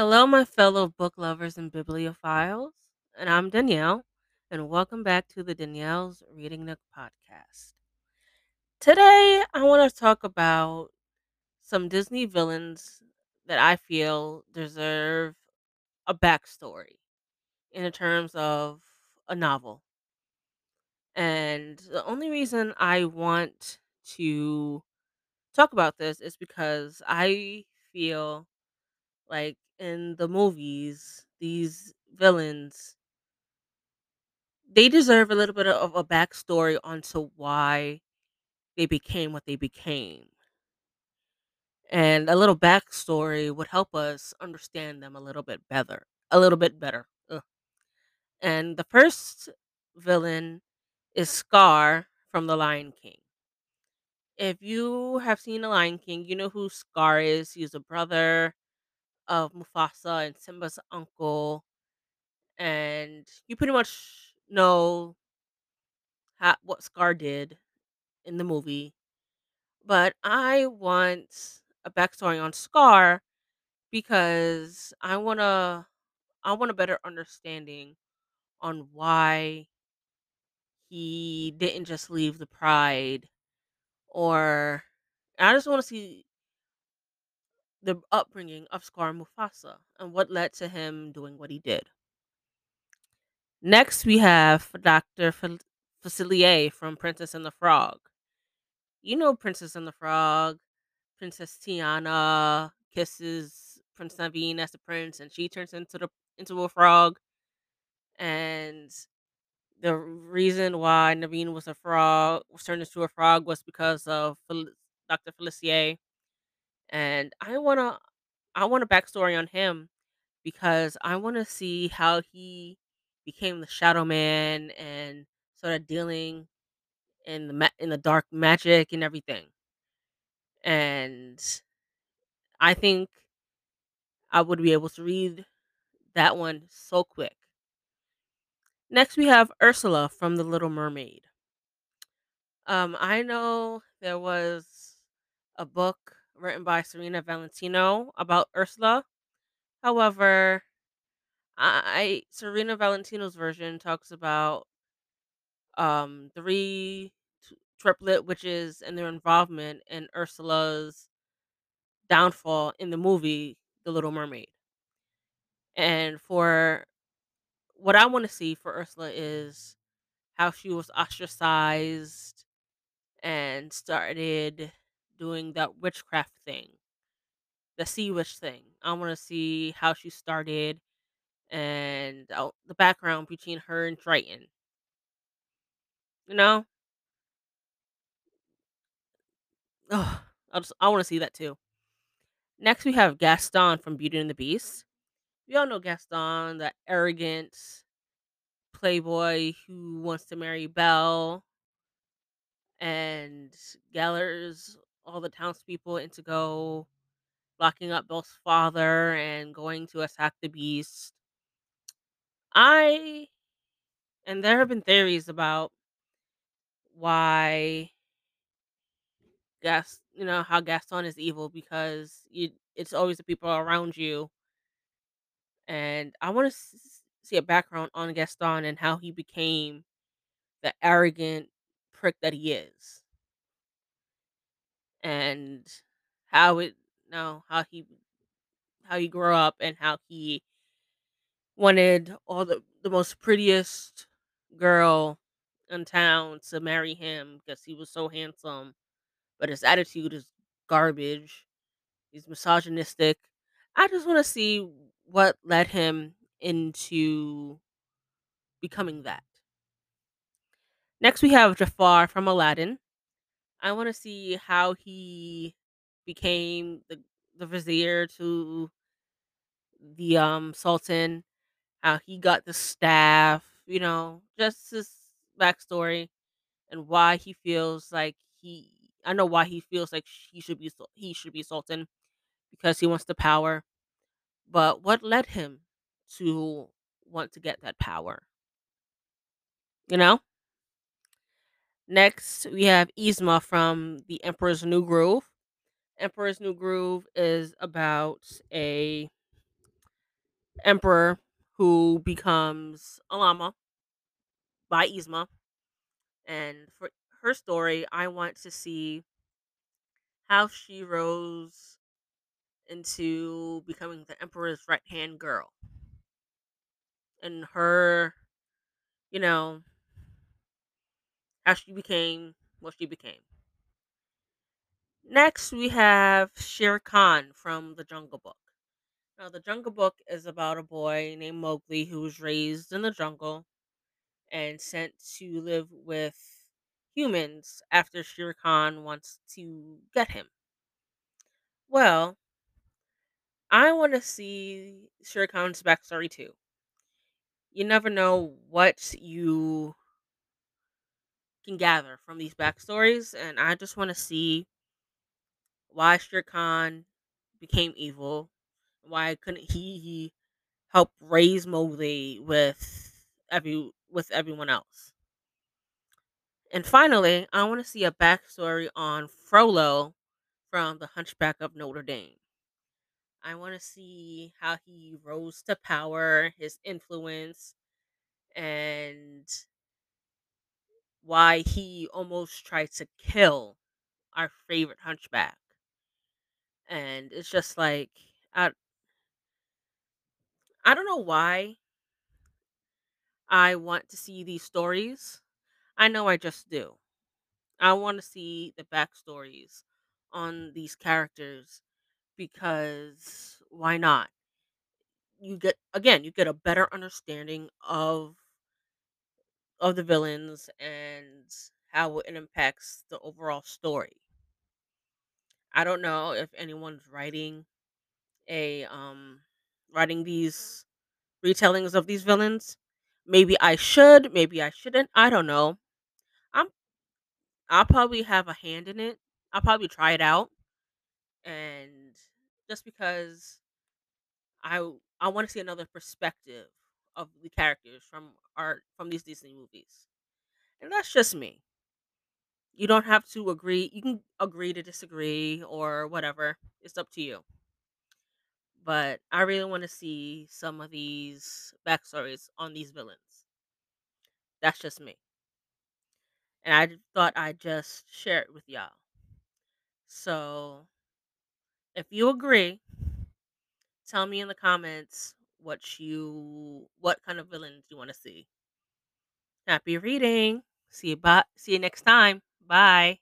Hello, my fellow book lovers and bibliophiles, and I'm Danielle, and welcome back to the Danielle's Reading Nook podcast. Today, I want to talk about some Disney villains that I feel deserve a backstory in terms of a novel. And the only reason I want to talk about this is because I feel like in the movies, these villains they deserve a little bit of a backstory onto why they became what they became. And a little backstory would help us understand them a little bit better. A little bit better. Ugh. And the first villain is Scar from The Lion King. If you have seen The Lion King, you know who Scar is. He's a brother of Mufasa and Simba's uncle. And you pretty much know how, what Scar did in the movie. But I want a backstory on Scar because I wanna I want a better understanding on why he didn't just leave the pride or I just want to see the upbringing of Scar Mufasa and what led to him doing what he did. Next, we have Dr. Facilier from Princess and the Frog. You know Princess and the Frog. Princess Tiana kisses Prince Naveen as the prince, and she turns into the into a frog. And the reason why Naveen was a frog was turned into a frog was because of Fel- Dr. Felicier. And I wanna I want a backstory on him because I want to see how he became the Shadow Man and sort of dealing in the ma- in the dark magic and everything. And I think I would be able to read that one so quick. Next, we have Ursula from The Little Mermaid. Um, I know there was a book written by Serena Valentino about Ursula. However, I Serena Valentino's version talks about um three t- triplet witches and their involvement in Ursula's downfall in the movie The Little Mermaid. And for what I want to see for Ursula is how she was ostracized and started doing that witchcraft thing, the sea witch thing. I want to see how she started and uh, the background between her and Triton. You know, oh, I just I want to see that too. Next, we have Gaston from Beauty and the Beast. We all know Gaston, that arrogant playboy who wants to marry Belle and gathers all the townspeople into go locking up Belle's father and going to attack the beast. I and there have been theories about why Gas, you know, how Gaston is evil because you it's always the people around you. And I want to see a background on Gaston and how he became the arrogant prick that he is. And how it no, how he how he grew up and how he wanted all the the most prettiest girl in town to marry him because he was so handsome, but his attitude is garbage. He's misogynistic. I just want to see what led him into becoming that. Next, we have Jafar from Aladdin. I want to see how he became the the vizier to the um sultan how he got the staff, you know, just his backstory and why he feels like he I know why he feels like he should be he should be sultan because he wants the power. But what led him to want to get that power? You know? Next, we have Yzma from The Emperor's New Groove. Emperor's New Groove is about a emperor who becomes Alama by Yzma. And for her story, I want to see how she rose into becoming the emperor's right hand girl and her, you know, how she became what she became. Next, we have Shere Khan from the Jungle Book. Now, the Jungle Book is about a boy named Mowgli who was raised in the jungle and sent to live with humans after Shere Khan wants to get him. Well, I want to see Shere Khan's backstory too. You never know what you can gather from these backstories, and I just want to see why Shere Khan became evil. Why couldn't he, he help raise Mowgli with every with everyone else? And finally, I want to see a backstory on Frollo from The Hunchback of Notre Dame. I want to see how he rose to power, his influence, and why he almost tried to kill our favorite hunchback. And it's just like I I don't know why I want to see these stories. I know I just do. I want to see the backstories on these characters because why not? You get again, you get a better understanding of of the villains and how it impacts the overall story. I don't know if anyone's writing a um writing these retellings of these villains. Maybe I should, maybe I shouldn't. I don't know. I'm I'll probably have a hand in it. I'll probably try it out and just because I I want to see another perspective of the characters from art from these Disney movies. And that's just me. You don't have to agree. You can agree to disagree or whatever. It's up to you. But I really want to see some of these backstories on these villains. That's just me. And I thought I'd just share it with y'all. So if you agree, tell me in the comments what you what kind of villains do you want to see. Happy reading. See you bye. See you next time. Bye.